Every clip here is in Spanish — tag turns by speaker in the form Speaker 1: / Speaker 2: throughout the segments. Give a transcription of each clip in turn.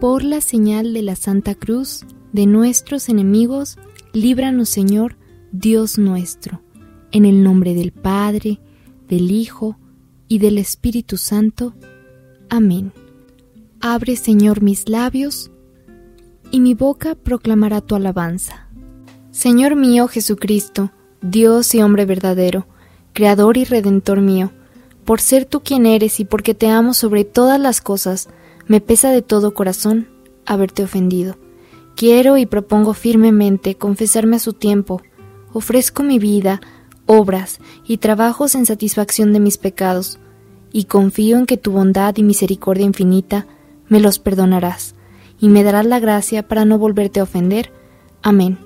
Speaker 1: Por la señal de la Santa Cruz de nuestros enemigos, líbranos Señor, Dios nuestro, en el nombre del Padre, del Hijo y del Espíritu Santo. Amén. Abre Señor mis labios, y mi boca proclamará tu alabanza. Señor mío Jesucristo, Dios y hombre verdadero, Creador y Redentor mío, por ser tú quien eres y porque te amo sobre todas las cosas, me pesa de todo corazón haberte ofendido. Quiero y propongo firmemente confesarme a su tiempo. Ofrezco mi vida, obras y trabajos en satisfacción de mis pecados, y confío en que tu bondad y misericordia infinita me los perdonarás, y me darás la gracia para no volverte a ofender. Amén.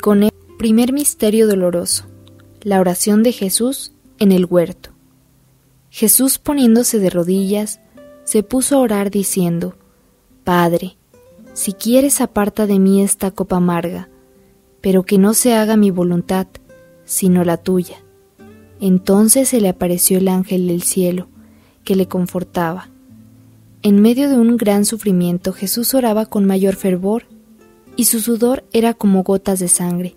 Speaker 1: Con primer misterio doloroso, la oración de Jesús en el huerto. Jesús poniéndose de rodillas, se puso a orar diciendo, Padre, si quieres aparta de mí esta copa amarga, pero que no se haga mi voluntad, sino la tuya. Entonces se le apareció el ángel del cielo, que le confortaba. En medio de un gran sufrimiento Jesús oraba con mayor fervor, y su sudor era como gotas de sangre,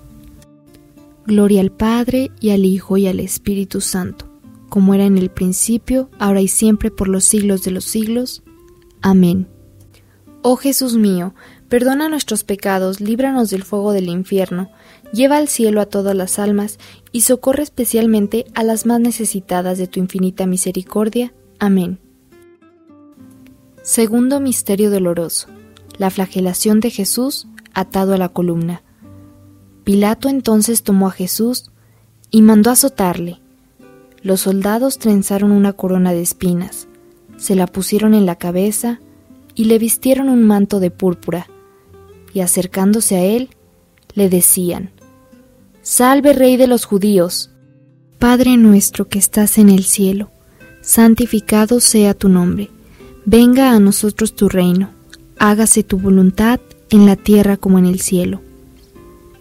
Speaker 1: Gloria al Padre, y al Hijo, y al Espíritu Santo como era en el principio, ahora y siempre por los siglos de los siglos. Amén. Oh Jesús mío, perdona nuestros pecados, líbranos del fuego del infierno, lleva al cielo a todas las almas y socorre especialmente a las más necesitadas de tu infinita misericordia. Amén. Segundo Misterio Doloroso. La flagelación de Jesús atado a la columna. Pilato entonces tomó a Jesús y mandó azotarle. Los soldados trenzaron una corona de espinas se la pusieron en la cabeza y le vistieron un manto de púrpura, y acercándose a él, le decían, Salve Rey de los judíos. Padre nuestro que estás en el cielo, santificado sea tu nombre, venga a nosotros tu reino, hágase tu voluntad en la tierra como en el cielo.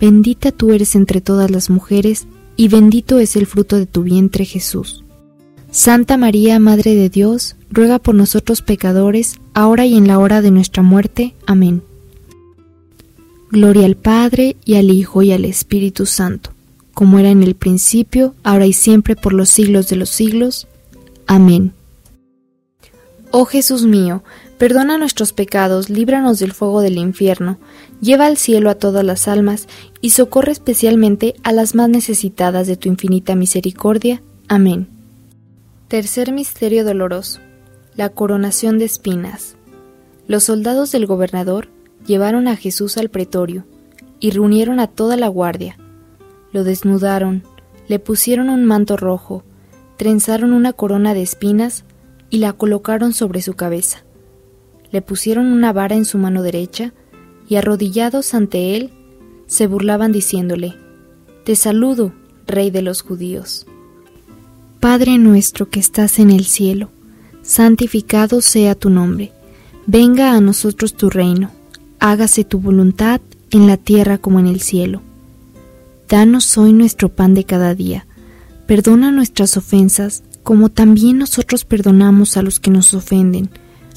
Speaker 1: bendita tú eres entre todas las mujeres, y bendito es el fruto de tu vientre Jesús. Santa María, Madre de Dios, ruega por nosotros pecadores, ahora y en la hora de nuestra muerte. Amén. Gloria al Padre, y al Hijo, y al Espíritu Santo, como era en el principio, ahora y siempre, por los siglos de los siglos. Amén. Oh Jesús mío, perdona nuestros pecados, líbranos del fuego del infierno, lleva al cielo a todas las almas, y socorre especialmente a las más necesitadas de tu infinita misericordia. Amén. Tercer misterio doloroso. La coronación de espinas. Los soldados del gobernador llevaron a Jesús al pretorio y reunieron a toda la guardia. Lo desnudaron, le pusieron un manto rojo, trenzaron una corona de espinas y la colocaron sobre su cabeza. Le pusieron una vara en su mano derecha y arrodillados ante él, se burlaban diciéndole, Te saludo, rey de los judíos. Padre nuestro que estás en el cielo, santificado sea tu nombre, venga a nosotros tu reino, hágase tu voluntad en la tierra como en el cielo. Danos hoy nuestro pan de cada día. Perdona nuestras ofensas, como también nosotros perdonamos a los que nos ofenden.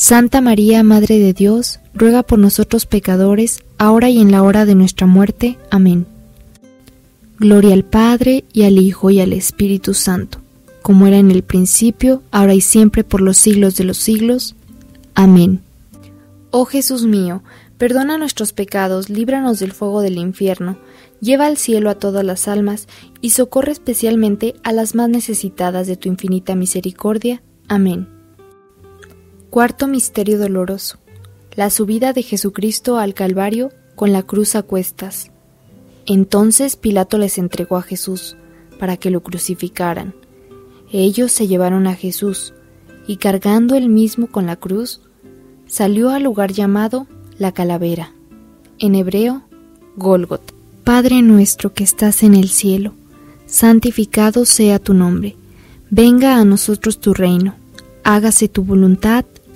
Speaker 1: Santa María, Madre de Dios, ruega por nosotros pecadores, ahora y en la hora de nuestra muerte. Amén. Gloria al Padre, y al Hijo, y al Espíritu Santo, como era en el principio, ahora y siempre, por los siglos de los siglos. Amén. Oh Jesús mío, Perdona nuestros pecados, líbranos del fuego del infierno, lleva al cielo a todas las almas y socorre especialmente a las más necesitadas de tu infinita misericordia. Amén. Cuarto Misterio Doloroso. La subida de Jesucristo al Calvario con la cruz a cuestas. Entonces Pilato les entregó a Jesús para que lo crucificaran. Ellos se llevaron a Jesús y cargando él mismo con la cruz, salió al lugar llamado la calavera. En hebreo, Golgot. Padre nuestro que estás en el cielo, santificado sea tu nombre. Venga a nosotros tu reino. Hágase tu voluntad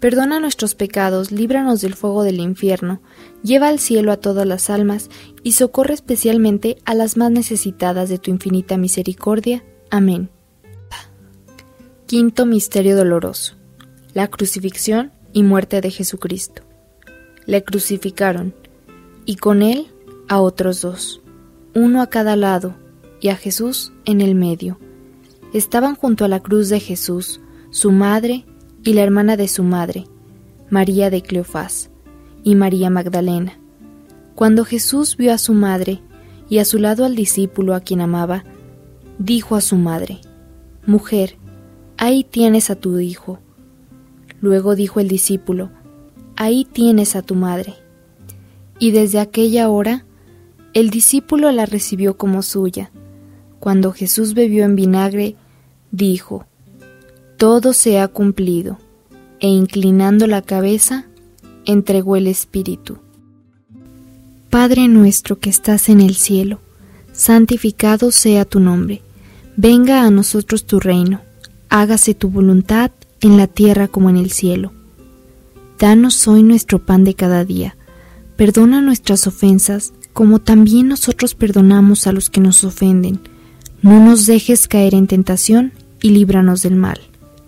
Speaker 1: perdona nuestros pecados, líbranos del fuego del infierno, lleva al cielo a todas las almas, y socorre especialmente a las más necesitadas de tu infinita misericordia. Amén. Quinto Misterio Doloroso. La crucifixión y muerte de Jesucristo. Le crucificaron, y con él a otros dos, uno a cada lado, y a Jesús en el medio. Estaban junto a la cruz de Jesús, su madre y la hermana de su madre, María de Cleofás, y María Magdalena. Cuando Jesús vio a su madre y a su lado al discípulo a quien amaba, dijo a su madre, Mujer, ahí tienes a tu hijo. Luego dijo el discípulo, Ahí tienes a tu madre. Y desde aquella hora, el discípulo la recibió como suya cuando Jesús bebió en vinagre, dijo, Todo se ha cumplido, e inclinando la cabeza, entregó el Espíritu. Padre nuestro que estás en el cielo, santificado sea tu nombre, venga a nosotros tu reino, hágase tu voluntad en la tierra como en el cielo. Danos hoy nuestro pan de cada día, perdona nuestras ofensas, como también nosotros perdonamos a los que nos ofenden no nos dejes caer en tentación y líbranos del mal.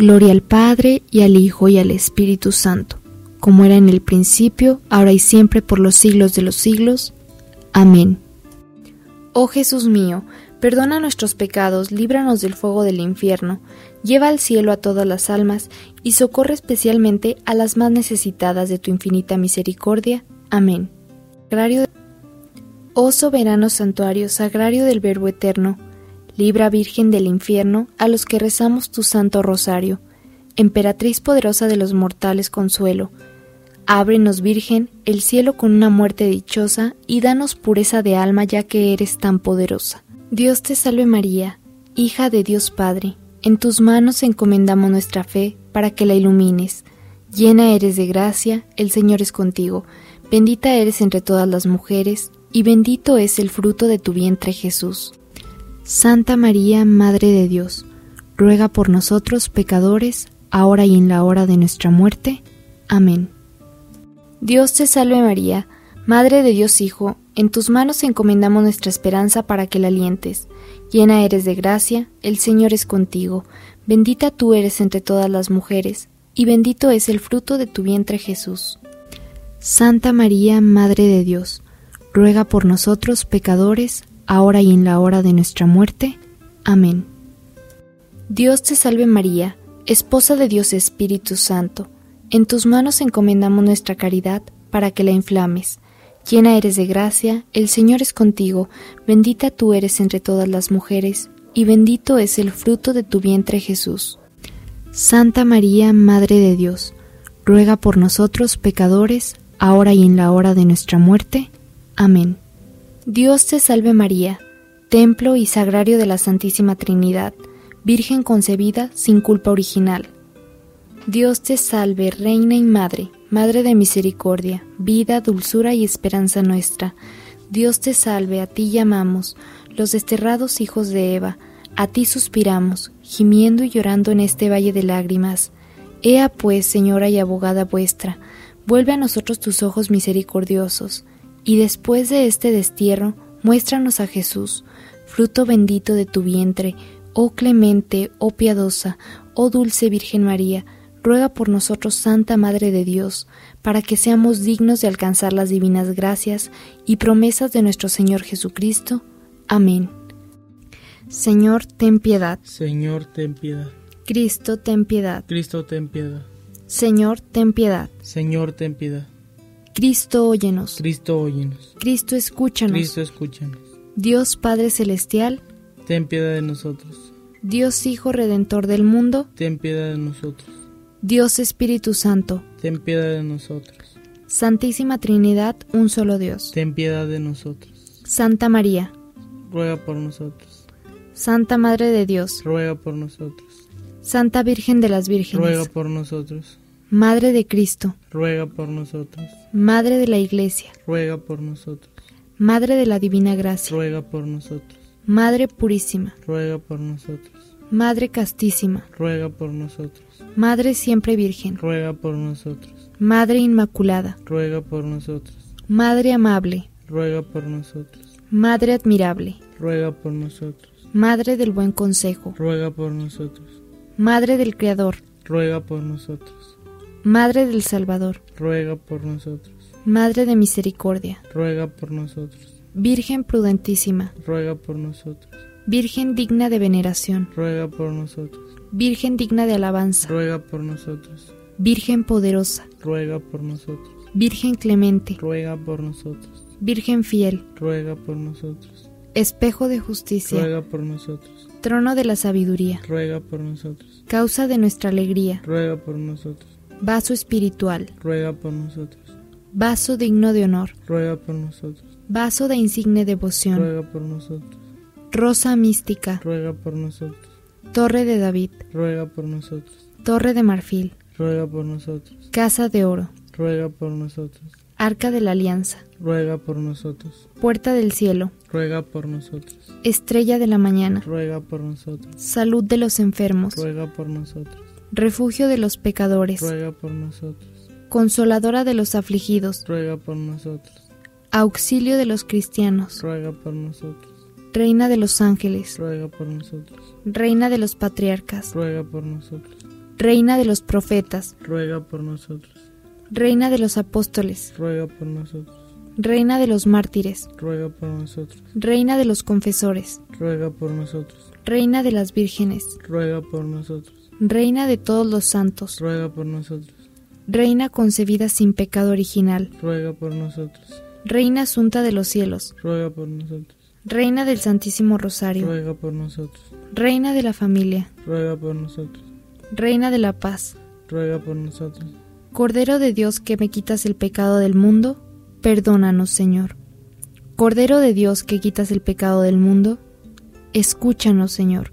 Speaker 1: Gloria al Padre, y al Hijo, y al Espíritu Santo, como era en el principio, ahora y siempre, por los siglos de los siglos. Amén. Oh Jesús mío, perdona nuestros pecados, líbranos del fuego del infierno, lleva al cielo a todas las almas, y socorre especialmente a las más necesitadas de tu infinita misericordia. Amén. Oh soberano santuario sagrario del Verbo eterno, libra Virgen del infierno a los que rezamos tu santo rosario, emperatriz poderosa de los mortales consuelo. Ábrenos, Virgen, el cielo con una muerte dichosa y danos pureza de alma ya que eres tan poderosa. Dios te salve María, hija de Dios Padre, en tus manos encomendamos nuestra fe para que la ilumines. Llena eres de gracia, el Señor es contigo, bendita eres entre todas las mujeres, y bendito es el fruto de tu vientre Jesús. Santa María, Madre de Dios, ruega por nosotros pecadores, ahora y en la hora de nuestra muerte. Amén. Dios te salve María, Madre de Dios Hijo, en tus manos encomendamos nuestra esperanza para que la alientes. Llena eres de gracia, el Señor es contigo, bendita tú eres entre todas las mujeres, y bendito es el fruto de tu vientre Jesús. Santa María, Madre de Dios, ruega por nosotros pecadores, ahora y en la hora de nuestra muerte. Amén. Dios te salve María, esposa de Dios Espíritu Santo, en tus manos encomendamos nuestra caridad para que la inflames. Llena eres de gracia, el Señor es contigo, bendita tú eres entre todas las mujeres, y bendito es el fruto de tu vientre Jesús. Santa María, Madre de Dios, ruega por nosotros pecadores, ahora y en la hora de nuestra muerte. Amén. Dios te salve María, templo y sagrario de la Santísima Trinidad, Virgen concebida sin culpa original. Dios te salve, Reina y Madre, Madre de Misericordia, vida, dulzura y esperanza nuestra. Dios te salve, a ti llamamos, los desterrados hijos de Eva, a ti suspiramos, gimiendo y llorando en este valle de lágrimas. Ea pues, Señora y abogada vuestra, vuelve a nosotros tus ojos misericordiosos y después de este destierro, muéstranos a Jesús, fruto bendito de tu vientre, oh clemente, oh piadosa, oh dulce Virgen María, ruega por nosotros, Santa Madre de Dios, para que seamos dignos de alcanzar las divinas gracias y promesas de nuestro Señor Jesucristo. Amén. Señor, ten piedad.
Speaker 2: Señor, ten piedad.
Speaker 1: Cristo, ten piedad.
Speaker 2: Cristo, ten piedad.
Speaker 1: Señor, ten piedad.
Speaker 2: Señor, ten piedad.
Speaker 1: Cristo, óyenos.
Speaker 2: Cristo, óyenos.
Speaker 1: Cristo, escúchanos.
Speaker 2: Cristo, escúchanos.
Speaker 1: Dios Padre Celestial,
Speaker 2: ten piedad de nosotros.
Speaker 1: Dios Hijo Redentor del mundo,
Speaker 2: ten piedad de nosotros.
Speaker 1: Dios Espíritu Santo,
Speaker 2: ten piedad de nosotros.
Speaker 1: Santísima Trinidad, un solo Dios.
Speaker 2: Ten piedad de nosotros.
Speaker 1: Santa María,
Speaker 2: Ruega por nosotros.
Speaker 1: Santa Madre de Dios,
Speaker 2: Ruega por nosotros.
Speaker 1: Santa Virgen de las
Speaker 2: Ruega
Speaker 1: Vírgenes,
Speaker 2: por nosotros.
Speaker 1: Madre de Cristo,
Speaker 2: Ruega por nosotros.
Speaker 1: Madre de la Iglesia,
Speaker 2: Ruega por nosotros.
Speaker 1: Madre de la Divina Gracia,
Speaker 2: Ruega por nosotros.
Speaker 1: Madre Purísima,
Speaker 2: Ruega por nosotros.
Speaker 1: Madre Castísima,
Speaker 2: Ruega por nosotros.
Speaker 1: Madre Siempre Virgen,
Speaker 2: Ruega por nosotros.
Speaker 1: Madre Inmaculada,
Speaker 2: Ruega por nosotros.
Speaker 1: Madre Amable,
Speaker 2: Ruega por nosotros.
Speaker 1: Madre Admirable,
Speaker 2: Ruega por nosotros.
Speaker 1: Madre del Buen Consejo,
Speaker 2: Ruega por nosotros.
Speaker 1: Madre del Creador,
Speaker 2: Ruega por nosotros.
Speaker 1: Madre del Salvador,
Speaker 2: Ruega por nosotros.
Speaker 1: Madre de Misericordia,
Speaker 2: Ruega por nosotros.
Speaker 1: Virgen prudentísima,
Speaker 2: Ruega por nosotros.
Speaker 1: Virgen digna de veneración,
Speaker 2: Ruega por nosotros.
Speaker 1: Virgen digna de alabanza,
Speaker 2: Ruega por nosotros.
Speaker 1: Virgen poderosa,
Speaker 2: Ruega por nosotros.
Speaker 1: Virgen clemente,
Speaker 2: Ruega por nosotros.
Speaker 1: Virgen fiel,
Speaker 2: Ruega por nosotros.
Speaker 1: espejo de justicia,
Speaker 2: Ruega por nosotros.
Speaker 1: trono de la sabiduría,
Speaker 2: Ruega por nosotros.
Speaker 1: causa de nuestra alegría,
Speaker 2: Ruega por nosotros.
Speaker 1: Vaso espiritual,
Speaker 2: Ruega por nosotros.
Speaker 1: vaso digno de honor,
Speaker 2: Ruega por nosotros.
Speaker 1: vaso de insigne devoción,
Speaker 2: Ruega por nosotros.
Speaker 1: rosa mística,
Speaker 2: Ruega por nosotros.
Speaker 1: torre de David,
Speaker 2: Ruega por nosotros.
Speaker 1: torre de marfil,
Speaker 2: Ruega por nosotros.
Speaker 1: casa de oro,
Speaker 2: Ruega por nosotros.
Speaker 1: arca de la alianza,
Speaker 2: Ruega por nosotros.
Speaker 1: puerta del cielo,
Speaker 2: Ruega por nosotros.
Speaker 1: estrella de la mañana,
Speaker 2: Ruega por nosotros.
Speaker 1: salud de los enfermos,
Speaker 2: Ruega por nosotros.
Speaker 1: Refugio de los pecadores,
Speaker 2: Ruega por nosotros.
Speaker 1: consoladora de los afligidos,
Speaker 2: Ruega por nosotros.
Speaker 1: auxilio de los cristianos,
Speaker 2: Ruega por nosotros.
Speaker 1: reina de los ángeles,
Speaker 2: Ruega por nosotros.
Speaker 1: reina de los patriarcas,
Speaker 2: Ruega por nosotros.
Speaker 1: reina de los profetas,
Speaker 2: Ruega por nosotros.
Speaker 1: reina de los apóstoles,
Speaker 2: Ruega por nosotros.
Speaker 1: reina de los mártires,
Speaker 2: Ruega por nosotros.
Speaker 1: reina de los confesores,
Speaker 2: Ruega por nosotros.
Speaker 1: reina de las vírgenes,
Speaker 2: Ruega por nosotros.
Speaker 1: Reina de todos los santos,
Speaker 2: Ruega por nosotros.
Speaker 1: reina concebida sin pecado original,
Speaker 2: Ruega por nosotros.
Speaker 1: reina asunta de los cielos,
Speaker 2: Ruega por nosotros.
Speaker 1: reina del Santísimo Rosario,
Speaker 2: Ruega por nosotros.
Speaker 1: reina de la familia,
Speaker 2: Ruega por nosotros.
Speaker 1: reina de la paz,
Speaker 2: Ruega por nosotros.
Speaker 1: Cordero de Dios que me quitas el pecado del mundo, perdónanos, Señor. Cordero de Dios que quitas el pecado del mundo, escúchanos, Señor.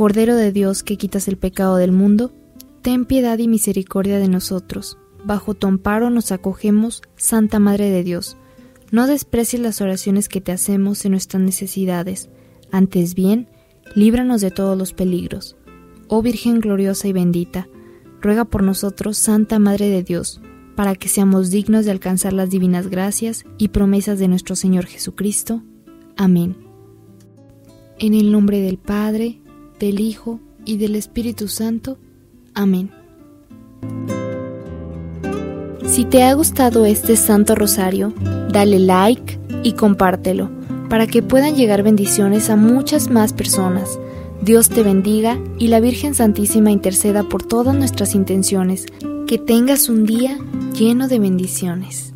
Speaker 1: Cordero de Dios que quitas el pecado del mundo, ten piedad y misericordia de nosotros. Bajo tu amparo nos acogemos, Santa Madre de Dios. No desprecies las oraciones que te hacemos en nuestras necesidades. Antes bien, líbranos de todos los peligros. Oh Virgen gloriosa y bendita, ruega por nosotros, Santa Madre de Dios, para que seamos dignos de alcanzar las divinas gracias y promesas de nuestro Señor Jesucristo. Amén. En el nombre del Padre, del Hijo y del Espíritu Santo. Amén. Si te ha gustado este Santo Rosario, dale like y compártelo para que puedan llegar bendiciones a muchas más personas. Dios te bendiga y la Virgen Santísima interceda por todas nuestras intenciones. Que tengas un día lleno de bendiciones.